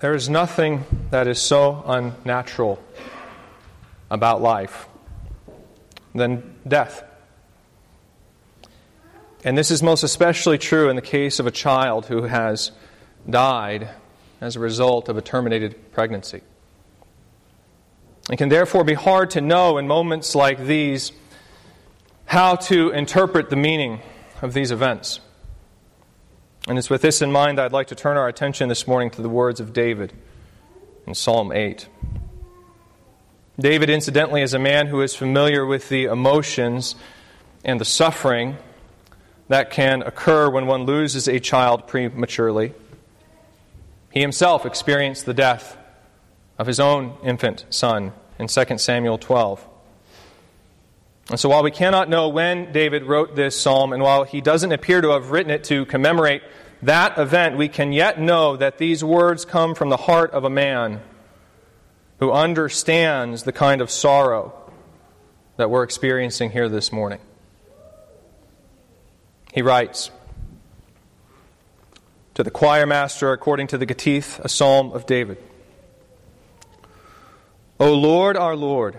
There is nothing that is so unnatural about life than death. And this is most especially true in the case of a child who has died as a result of a terminated pregnancy. It can therefore be hard to know in moments like these how to interpret the meaning of these events. And it's with this in mind that I'd like to turn our attention this morning to the words of David in Psalm 8. David, incidentally, is a man who is familiar with the emotions and the suffering that can occur when one loses a child prematurely. He himself experienced the death of his own infant son in 2 Samuel 12. And so, while we cannot know when David wrote this psalm, and while he doesn't appear to have written it to commemorate that event, we can yet know that these words come from the heart of a man who understands the kind of sorrow that we're experiencing here this morning. He writes to the choir master, according to the Gittith, a psalm of David O Lord, our Lord,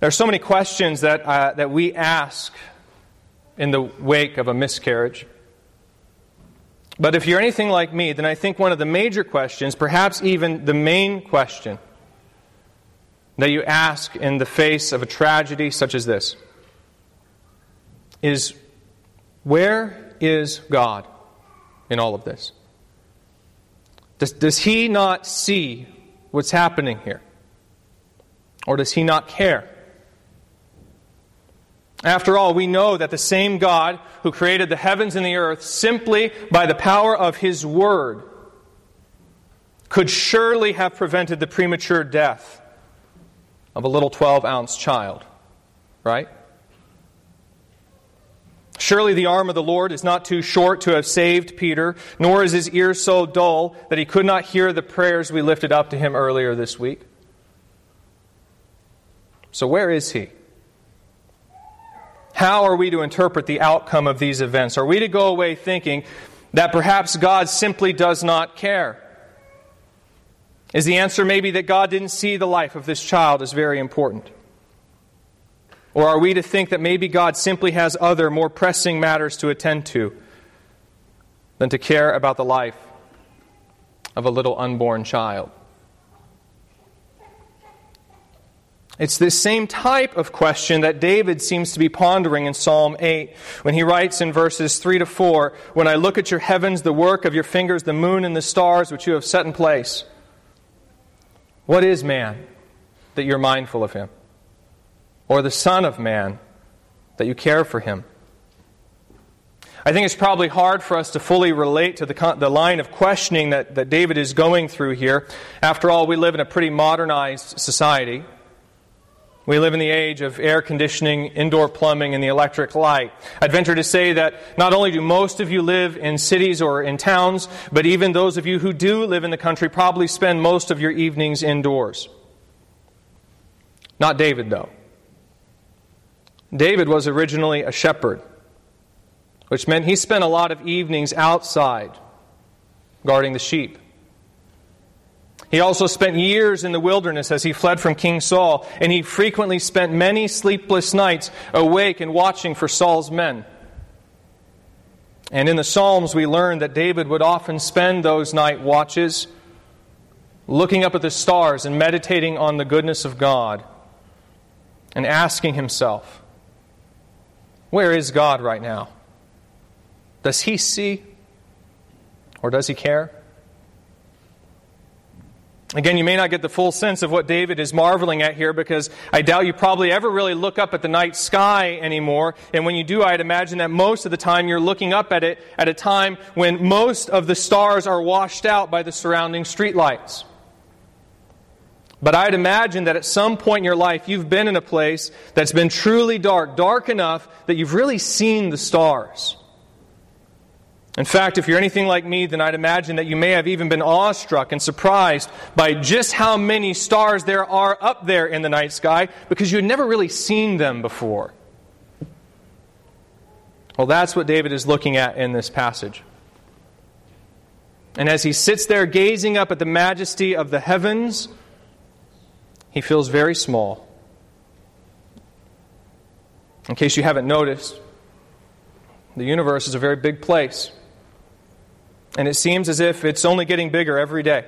There are so many questions that, uh, that we ask in the wake of a miscarriage. But if you're anything like me, then I think one of the major questions, perhaps even the main question, that you ask in the face of a tragedy such as this is where is God in all of this? Does, does he not see what's happening here? Or does he not care? After all, we know that the same God who created the heavens and the earth simply by the power of his word could surely have prevented the premature death of a little 12 ounce child. Right? Surely the arm of the Lord is not too short to have saved Peter, nor is his ear so dull that he could not hear the prayers we lifted up to him earlier this week. So, where is he? How are we to interpret the outcome of these events? Are we to go away thinking that perhaps God simply does not care? Is the answer maybe that God didn't see the life of this child as very important? Or are we to think that maybe God simply has other, more pressing matters to attend to than to care about the life of a little unborn child? It's this same type of question that David seems to be pondering in Psalm 8 when he writes in verses 3 to 4 When I look at your heavens, the work of your fingers, the moon and the stars which you have set in place, what is man that you're mindful of him? Or the Son of Man that you care for him? I think it's probably hard for us to fully relate to the, the line of questioning that, that David is going through here. After all, we live in a pretty modernized society. We live in the age of air conditioning, indoor plumbing, and the electric light. I'd venture to say that not only do most of you live in cities or in towns, but even those of you who do live in the country probably spend most of your evenings indoors. Not David, though. David was originally a shepherd, which meant he spent a lot of evenings outside guarding the sheep. He also spent years in the wilderness as he fled from King Saul, and he frequently spent many sleepless nights awake and watching for Saul's men. And in the Psalms, we learn that David would often spend those night watches looking up at the stars and meditating on the goodness of God and asking himself, Where is God right now? Does he see or does he care? Again, you may not get the full sense of what David is marveling at here because I doubt you probably ever really look up at the night sky anymore. And when you do, I'd imagine that most of the time you're looking up at it at a time when most of the stars are washed out by the surrounding streetlights. But I'd imagine that at some point in your life you've been in a place that's been truly dark, dark enough that you've really seen the stars. In fact, if you're anything like me, then I'd imagine that you may have even been awestruck and surprised by just how many stars there are up there in the night sky because you had never really seen them before. Well, that's what David is looking at in this passage. And as he sits there gazing up at the majesty of the heavens, he feels very small. In case you haven't noticed, the universe is a very big place. And it seems as if it's only getting bigger every day.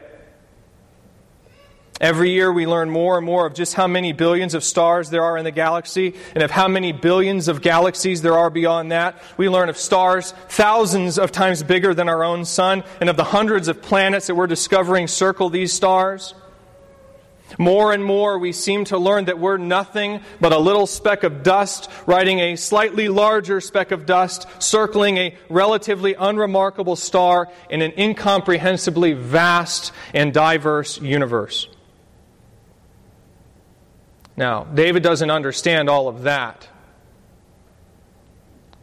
Every year we learn more and more of just how many billions of stars there are in the galaxy and of how many billions of galaxies there are beyond that. We learn of stars thousands of times bigger than our own sun and of the hundreds of planets that we're discovering circle these stars. More and more, we seem to learn that we're nothing but a little speck of dust riding a slightly larger speck of dust, circling a relatively unremarkable star in an incomprehensibly vast and diverse universe. Now, David doesn't understand all of that.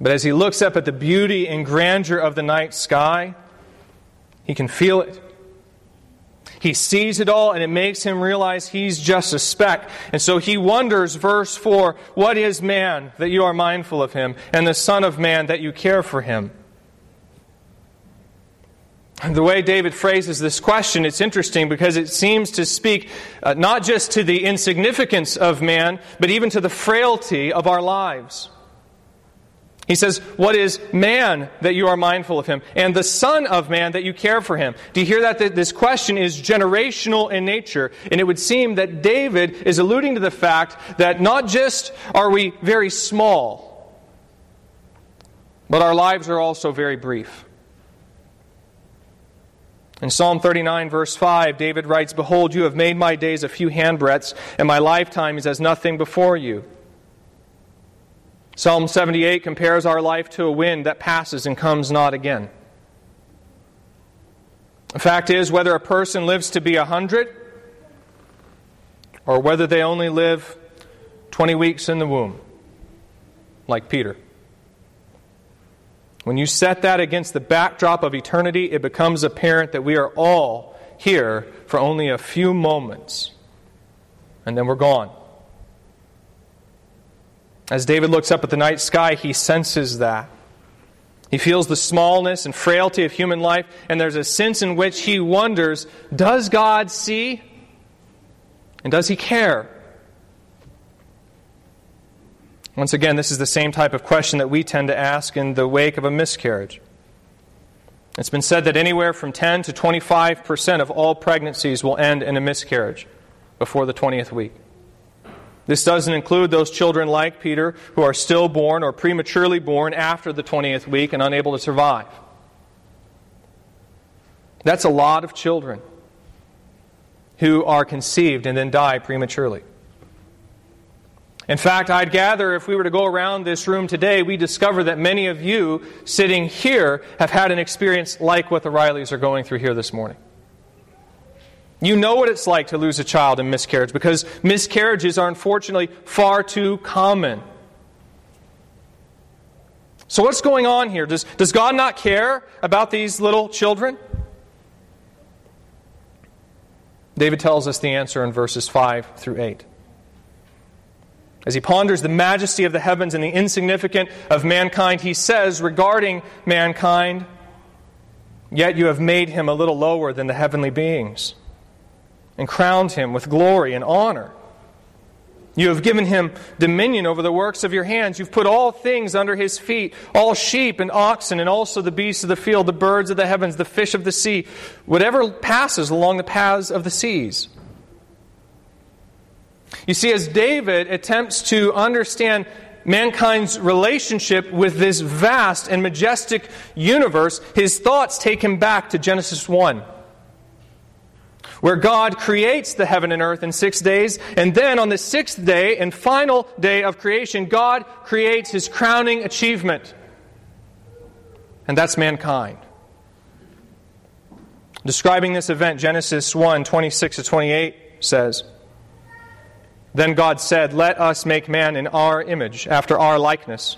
But as he looks up at the beauty and grandeur of the night sky, he can feel it. He sees it all and it makes him realize he's just a speck. And so he wonders, verse 4, What is man that you are mindful of him, and the Son of Man that you care for him? The way David phrases this question, it's interesting because it seems to speak uh, not just to the insignificance of man, but even to the frailty of our lives. He says, What is man that you are mindful of him? And the Son of Man that you care for him? Do you hear that? This question is generational in nature. And it would seem that David is alluding to the fact that not just are we very small, but our lives are also very brief. In Psalm 39, verse 5, David writes, Behold, you have made my days a few handbreadths, and my lifetime is as nothing before you. Psalm 78 compares our life to a wind that passes and comes not again. The fact is, whether a person lives to be 100 or whether they only live 20 weeks in the womb, like Peter, when you set that against the backdrop of eternity, it becomes apparent that we are all here for only a few moments, and then we're gone. As David looks up at the night sky, he senses that. He feels the smallness and frailty of human life, and there's a sense in which he wonders Does God see? And does he care? Once again, this is the same type of question that we tend to ask in the wake of a miscarriage. It's been said that anywhere from 10 to 25% of all pregnancies will end in a miscarriage before the 20th week. This doesn't include those children like Peter who are stillborn or prematurely born after the 20th week and unable to survive. That's a lot of children who are conceived and then die prematurely. In fact, I'd gather if we were to go around this room today, we discover that many of you sitting here have had an experience like what the Rileys are going through here this morning. You know what it's like to lose a child in miscarriage because miscarriages are unfortunately far too common. So, what's going on here? Does, does God not care about these little children? David tells us the answer in verses 5 through 8. As he ponders the majesty of the heavens and the insignificant of mankind, he says regarding mankind, Yet you have made him a little lower than the heavenly beings and crowned him with glory and honor. You have given him dominion over the works of your hands. You've put all things under his feet, all sheep and oxen, and also the beasts of the field, the birds of the heavens, the fish of the sea, whatever passes along the paths of the seas. You see, as David attempts to understand mankind's relationship with this vast and majestic universe, his thoughts take him back to Genesis 1 where God creates the heaven and earth in six days, and then on the sixth day and final day of creation, God creates his crowning achievement. And that's mankind. Describing this event, Genesis 1 26 to 28 says, Then God said, Let us make man in our image, after our likeness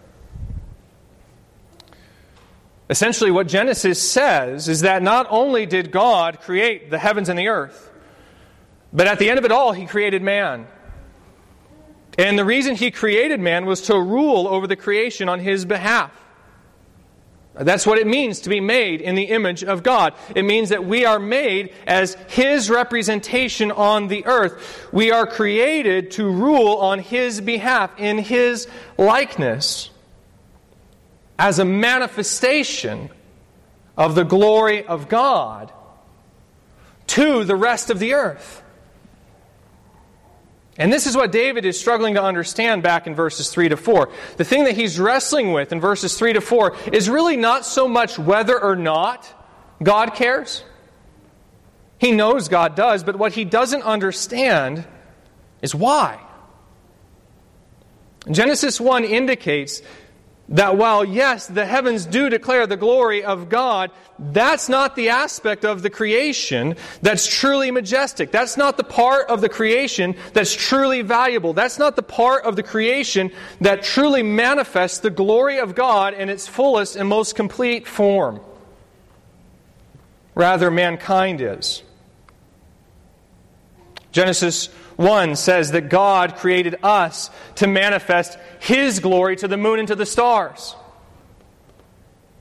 Essentially, what Genesis says is that not only did God create the heavens and the earth, but at the end of it all, He created man. And the reason He created man was to rule over the creation on His behalf. That's what it means to be made in the image of God. It means that we are made as His representation on the earth. We are created to rule on His behalf, in His likeness as a manifestation of the glory of God to the rest of the earth. And this is what David is struggling to understand back in verses 3 to 4. The thing that he's wrestling with in verses 3 to 4 is really not so much whether or not God cares. He knows God does, but what he doesn't understand is why. Genesis 1 indicates that while, yes, the heavens do declare the glory of God, that's not the aspect of the creation that's truly majestic. That's not the part of the creation that's truly valuable. That's not the part of the creation that truly manifests the glory of God in its fullest and most complete form. Rather, mankind is. Genesis 1 says that God created us to manifest His glory to the moon and to the stars.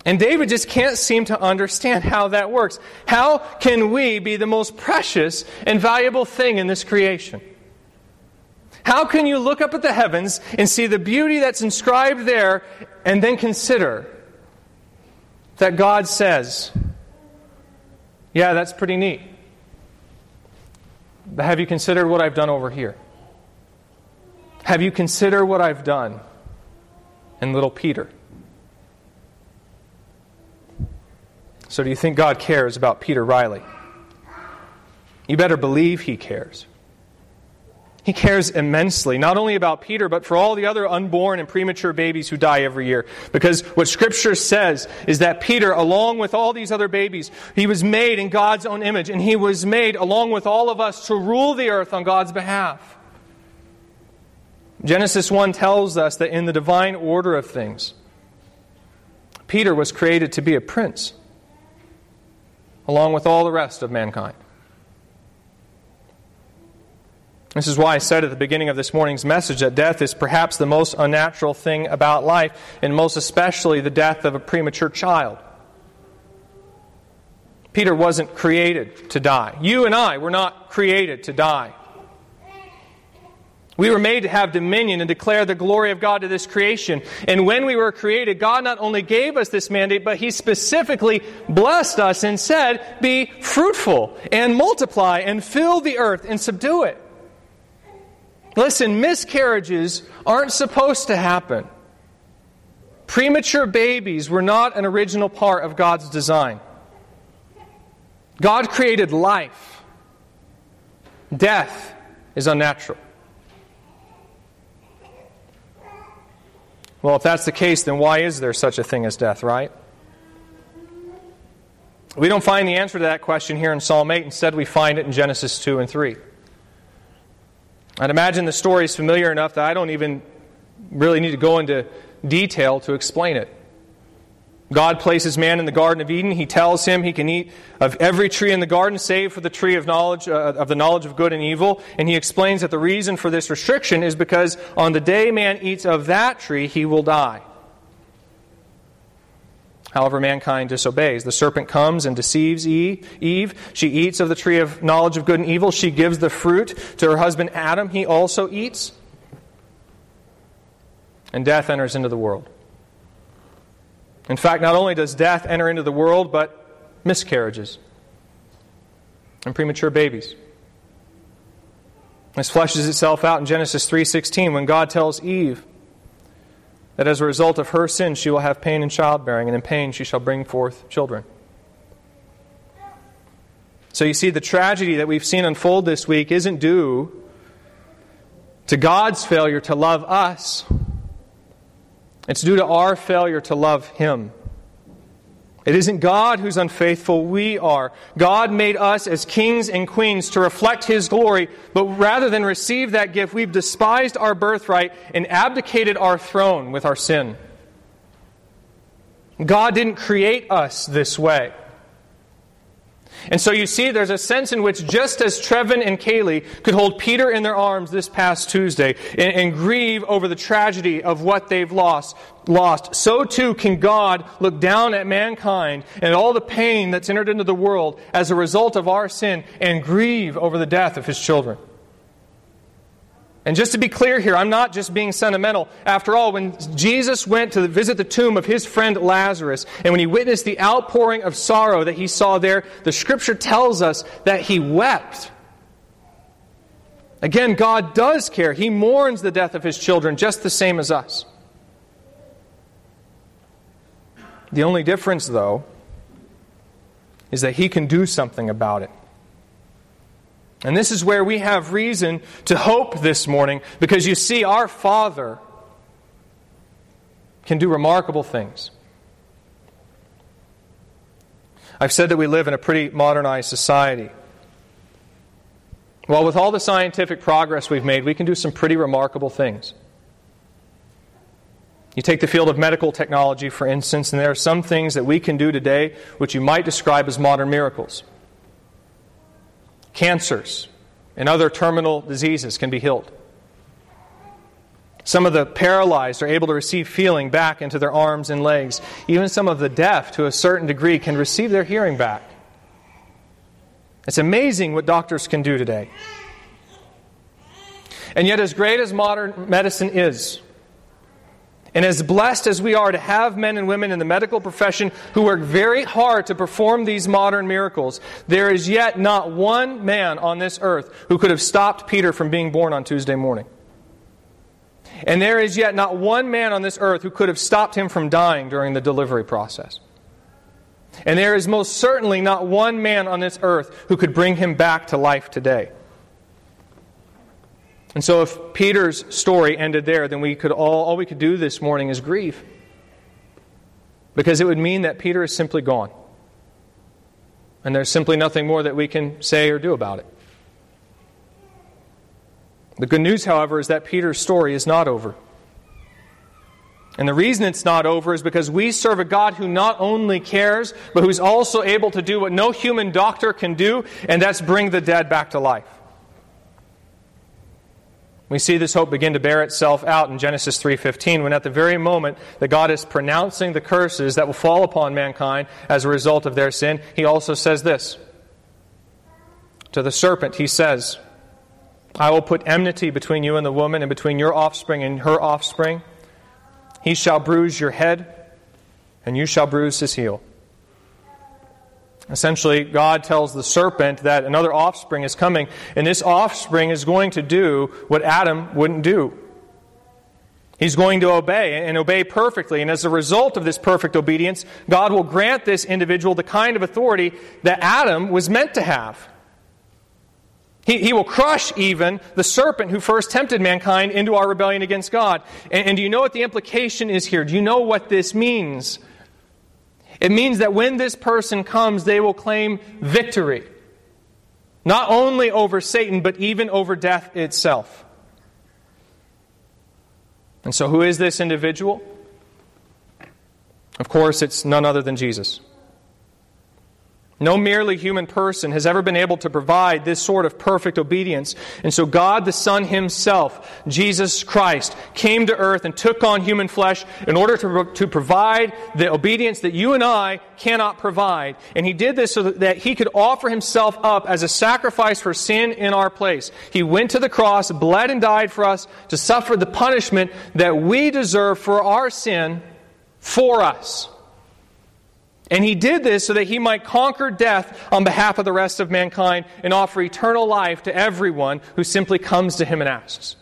And David just can't seem to understand how that works. How can we be the most precious and valuable thing in this creation? How can you look up at the heavens and see the beauty that's inscribed there and then consider that God says, Yeah, that's pretty neat. Have you considered what I've done over here? Have you considered what I've done in little Peter? So, do you think God cares about Peter Riley? You better believe he cares. He cares immensely, not only about Peter, but for all the other unborn and premature babies who die every year. Because what Scripture says is that Peter, along with all these other babies, he was made in God's own image, and he was made, along with all of us, to rule the earth on God's behalf. Genesis 1 tells us that in the divine order of things, Peter was created to be a prince, along with all the rest of mankind. This is why I said at the beginning of this morning's message that death is perhaps the most unnatural thing about life, and most especially the death of a premature child. Peter wasn't created to die. You and I were not created to die. We were made to have dominion and declare the glory of God to this creation. And when we were created, God not only gave us this mandate, but He specifically blessed us and said, Be fruitful and multiply and fill the earth and subdue it. Listen, miscarriages aren't supposed to happen. Premature babies were not an original part of God's design. God created life. Death is unnatural. Well, if that's the case, then why is there such a thing as death, right? We don't find the answer to that question here in Psalm 8. Instead, we find it in Genesis 2 and 3. I'd imagine the story is familiar enough that I don't even really need to go into detail to explain it. God places man in the Garden of Eden. He tells him he can eat of every tree in the garden save for the tree of knowledge uh, of the knowledge of good and evil. And he explains that the reason for this restriction is because on the day man eats of that tree, he will die. However, mankind disobeys. The serpent comes and deceives Eve. She eats of the tree of knowledge of good and evil. She gives the fruit to her husband Adam. He also eats. And death enters into the world. In fact, not only does death enter into the world, but miscarriages and premature babies. This fleshes itself out in Genesis 3:16 when God tells Eve that as a result of her sin she will have pain in childbearing and in pain she shall bring forth children. So you see the tragedy that we've seen unfold this week isn't due to God's failure to love us it's due to our failure to love Him. It isn't God who's unfaithful, we are. God made us as kings and queens to reflect His glory, but rather than receive that gift, we've despised our birthright and abdicated our throne with our sin. God didn't create us this way. And so you see, there's a sense in which just as Trevin and Kaylee could hold Peter in their arms this past Tuesday and, and, grieve over the tragedy of what they've lost, lost, so too can God look down at mankind and all the pain that's entered into the world as a result of our sin and grieve over the death of his children. And just to be clear here, I'm not just being sentimental. After all, when Jesus went to visit the tomb of his friend Lazarus, and when he witnessed the outpouring of sorrow that he saw there, the scripture tells us that he wept. Again, God does care. He mourns the death of his children just the same as us. The only difference, though, is that he can do something about it. And this is where we have reason to hope this morning because you see, our Father can do remarkable things. I've said that we live in a pretty modernized society. Well, with all the scientific progress we've made, we can do some pretty remarkable things. You take the field of medical technology, for instance, and there are some things that we can do today which you might describe as modern miracles cancers, and other terminal diseases can be healed. Some of the paralyzed are able to receive feeling back into their arms and legs. Even some of the deaf, to a certain degree, can receive their hearing back. It's amazing what doctors can do today. And yet, as great as modern medicine is, and as blessed as we are to have men and women in the medical profession who work very hard to perform these modern miracles, there is yet not one man on this earth who could have stopped Peter from being born on Tuesday morning. And there is yet not one man on this earth who could have stopped him from dying during the delivery process. And there is most certainly not one man on this earth who could bring him back to life today. And so if Peter's story ended there, then we could all, all we could do this morning is grieve. Because it would mean that Peter is simply gone. And there's simply nothing more that we can say or do about it. The good news, however, is that Peter's story is not over. And the reason it's not over is because we serve a God who not only cares, but who's also able to do what no human doctor can do, and that's bring the dead back to life. We see this hope begin to bear itself out in Genesis 3:15 when at the very moment that God is pronouncing the curses that will fall upon mankind as a result of their sin, he also says this. To the serpent he says, I will put enmity between you and the woman and between your offspring and her offspring. He shall bruise your head and you shall bruise his heel. Essentially, God tells the serpent that another offspring is coming, and this offspring is going to do what Adam wouldn't do. He's going to obey and obey perfectly. And as a result of this perfect obedience, God will grant this individual the kind of authority that Adam was meant to have. He, he will crush even the serpent who first tempted mankind into our rebellion against God. And, and do you know what the implication is here? Do you know what this means? It means that when this person comes, they will claim victory, not only over Satan, but even over death itself. And so, who is this individual? Of course, it's none other than Jesus. No merely human person has ever been able to provide this sort of perfect obedience. And so God the Son Himself, Jesus Christ, came to earth and took on human flesh in order to, to provide the obedience that you and I cannot provide. And He did this so that He could offer Himself up as a sacrifice for sin in our place. He went to the cross, bled and died for us to suffer the punishment that we deserve for our sin for us. And he did this so that he might conquer death on behalf of the rest of mankind and offer eternal life to everyone who simply comes to him and asks.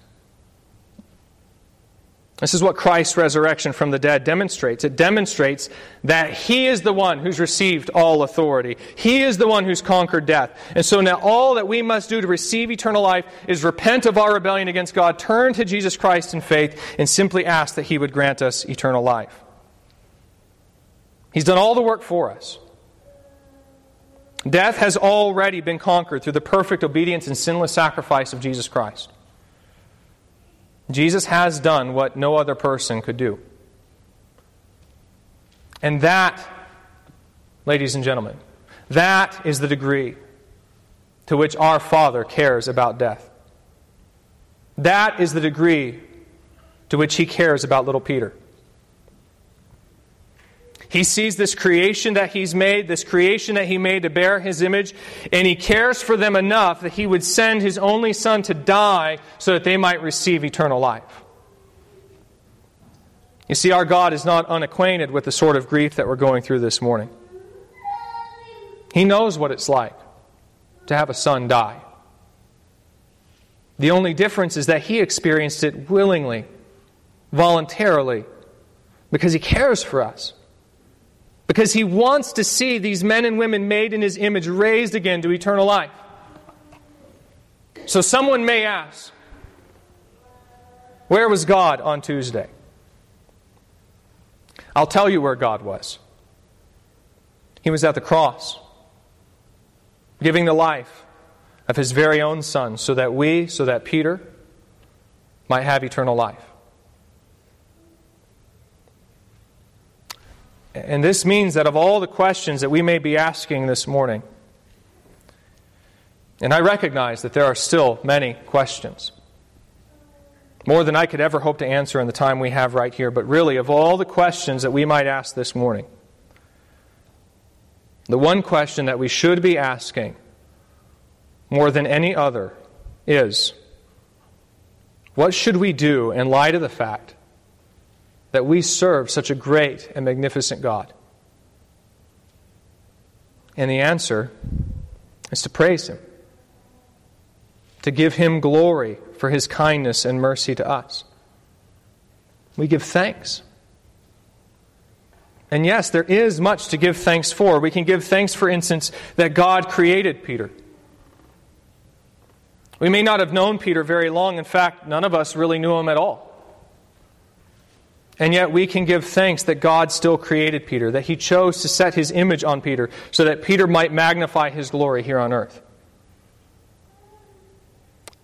This is what Christ's resurrection from the dead demonstrates. It demonstrates that He is the one who's received all authority. He is the one who's conquered death. And so now all that we must do to receive eternal life is repent of our rebellion against God, turn to Jesus Christ in faith, and simply ask that He would grant us eternal life. He's done all the work for us. Death has already been conquered through the perfect obedience and sinless sacrifice of Jesus Christ. Jesus has done what no other person could do. And that, ladies and gentlemen, that is the degree to which our Father cares about death. That is the degree to which He cares about little Peter. He sees this creation that he's made, this creation that he made to bear his image, and he cares for them enough that he would send his only son to die so that they might receive eternal life. You see, our God is not unacquainted with the sort of grief that we're going through this morning. He knows what it's like to have a son die. The only difference is that he experienced it willingly, voluntarily, because he cares for us because he wants to see these men and women made in his image raised again to eternal life. So someone may ask, where was God on Tuesday? I'll tell you where God was. He was at the cross, giving the life of his very own son so that we, so that Peter, might have eternal life. And this means that of all the questions that we may be asking this morning, and I recognize that there are still many questions, more than I could ever hope to answer in the time we have right here, but really, of all the questions that we might ask this morning, the one question that we should be asking more than any other is what should we do in light of the fact that we serve such a great and magnificent God? And the answer is to praise Him, to give Him glory for His kindness and mercy to us. We give thanks. And yes, there is much to give thanks for. We can give thanks, for instance, that God created Peter. We may not have known Peter very long. In fact, none of us really knew him at all. And yet we can give thanks that God still created Peter, that he chose to set his image on Peter so that Peter might magnify his glory here on earth.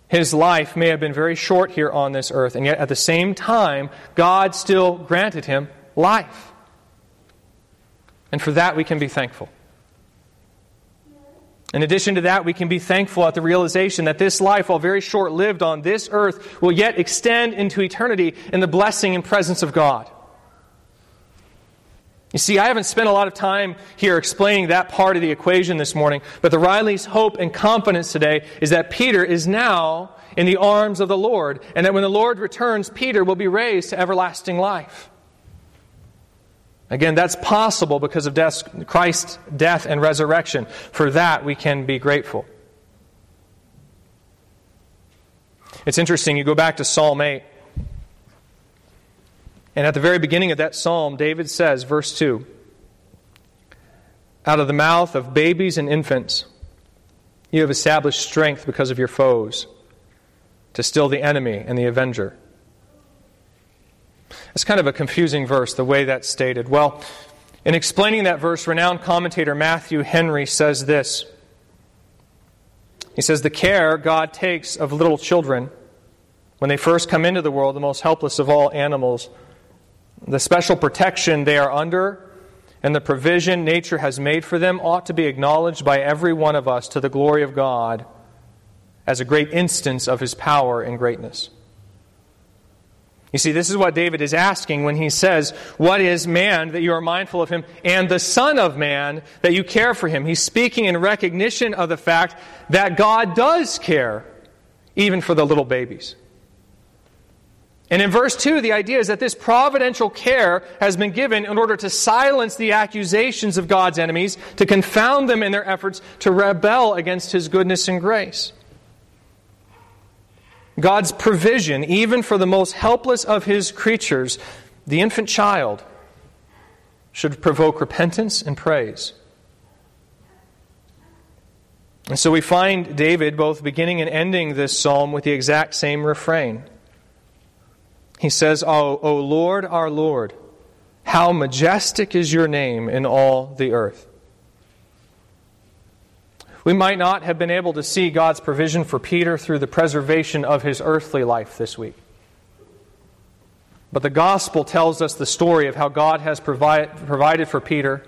His life may have been very short here on this earth, and yet at the same time, God still granted him life. And for that, we can be thankful. In addition to that, we can be thankful at the realization that this life, while very short lived on this earth, will yet extend into eternity in the blessing and presence of God. You see, I haven't spent a lot of time here explaining that part of the equation this morning, but the Riley's hope and confidence today is that Peter is now in the arms of the Lord, and that when the Lord returns, Peter will be raised to everlasting life. Again, that's possible because of death, Christ's death and resurrection. For that, we can be grateful. It's interesting, you go back to Psalm 8, and at the very beginning of that psalm, David says, verse 2 Out of the mouth of babies and infants, you have established strength because of your foes, to still the enemy and the avenger. It's kind of a confusing verse, the way that's stated. Well, in explaining that verse, renowned commentator Matthew Henry says this. He says, The care God takes of little children when they first come into the world, the most helpless of all animals. The special protection they are under and the provision nature has made for them ought to be acknowledged by every one of us to the glory of God as a great instance of his power and greatness. You see, this is what David is asking when he says, What is man that you are mindful of him, and the Son of Man that you care for him? He's speaking in recognition of the fact that God does care, even for the little babies. And in verse 2, the idea is that this providential care has been given in order to silence the accusations of God's enemies, to confound them in their efforts to rebel against his goodness and grace. God's provision, even for the most helpless of his creatures, the infant child, should provoke repentance and praise. And so we find David both beginning and ending this psalm with the exact same refrain. He says, o Lord, our Lord, how majestic is your name in all the earth. We might not have been able to see God's provision for Peter through the preservation of his earthly life this week. But the gospel tells us the story of how God has provide, provided for Peter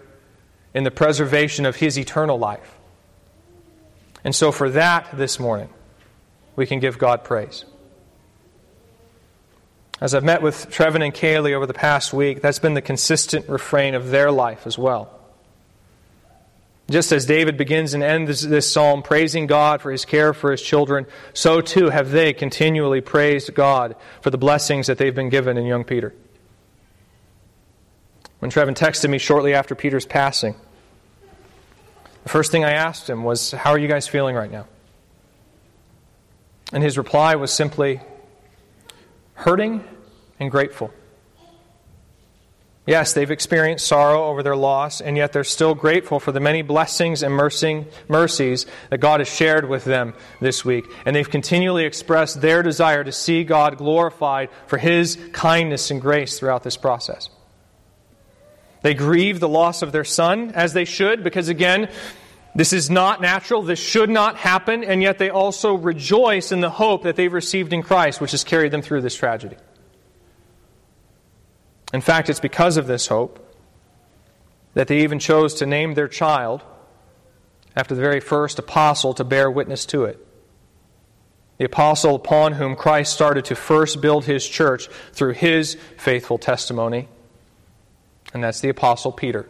in the preservation of his eternal life. And so, for that this morning, we can give God praise. As I've met with Trevin and Kaylee over the past week, that's been the consistent refrain of their life as well. Just as David begins and ends this psalm praising God for his care for his children, so too have they continually praised God for the blessings that they've been given in young Peter. When Trevin texted me shortly after Peter's passing, the first thing I asked him was, How are you guys feeling right now? And his reply was simply, Hurting and grateful. Yes, they've experienced sorrow over their loss, and yet they're still grateful for the many blessings and mercies that God has shared with them this week. And they've continually expressed their desire to see God glorified for His kindness and grace throughout this process. They grieve the loss of their son, as they should, because again, this is not natural. This should not happen, and yet they also rejoice in the hope that they've received in Christ, which has carried them through this tragedy. In fact, it's because of this hope that they even chose to name their child after the very first apostle to bear witness to it. The apostle upon whom Christ started to first build his church through his faithful testimony, and that's the apostle Peter.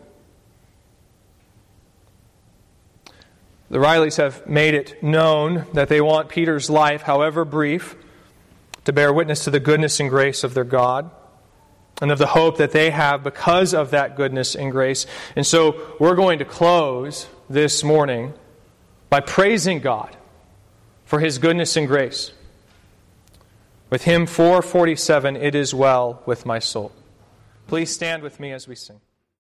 The Rileys have made it known that they want Peter's life, however brief, to bear witness to the goodness and grace of their God and of the hope that they have because of that goodness and grace. And so we're going to close this morning by praising God for his goodness and grace. With hymn 447, It Is Well with My Soul. Please stand with me as we sing.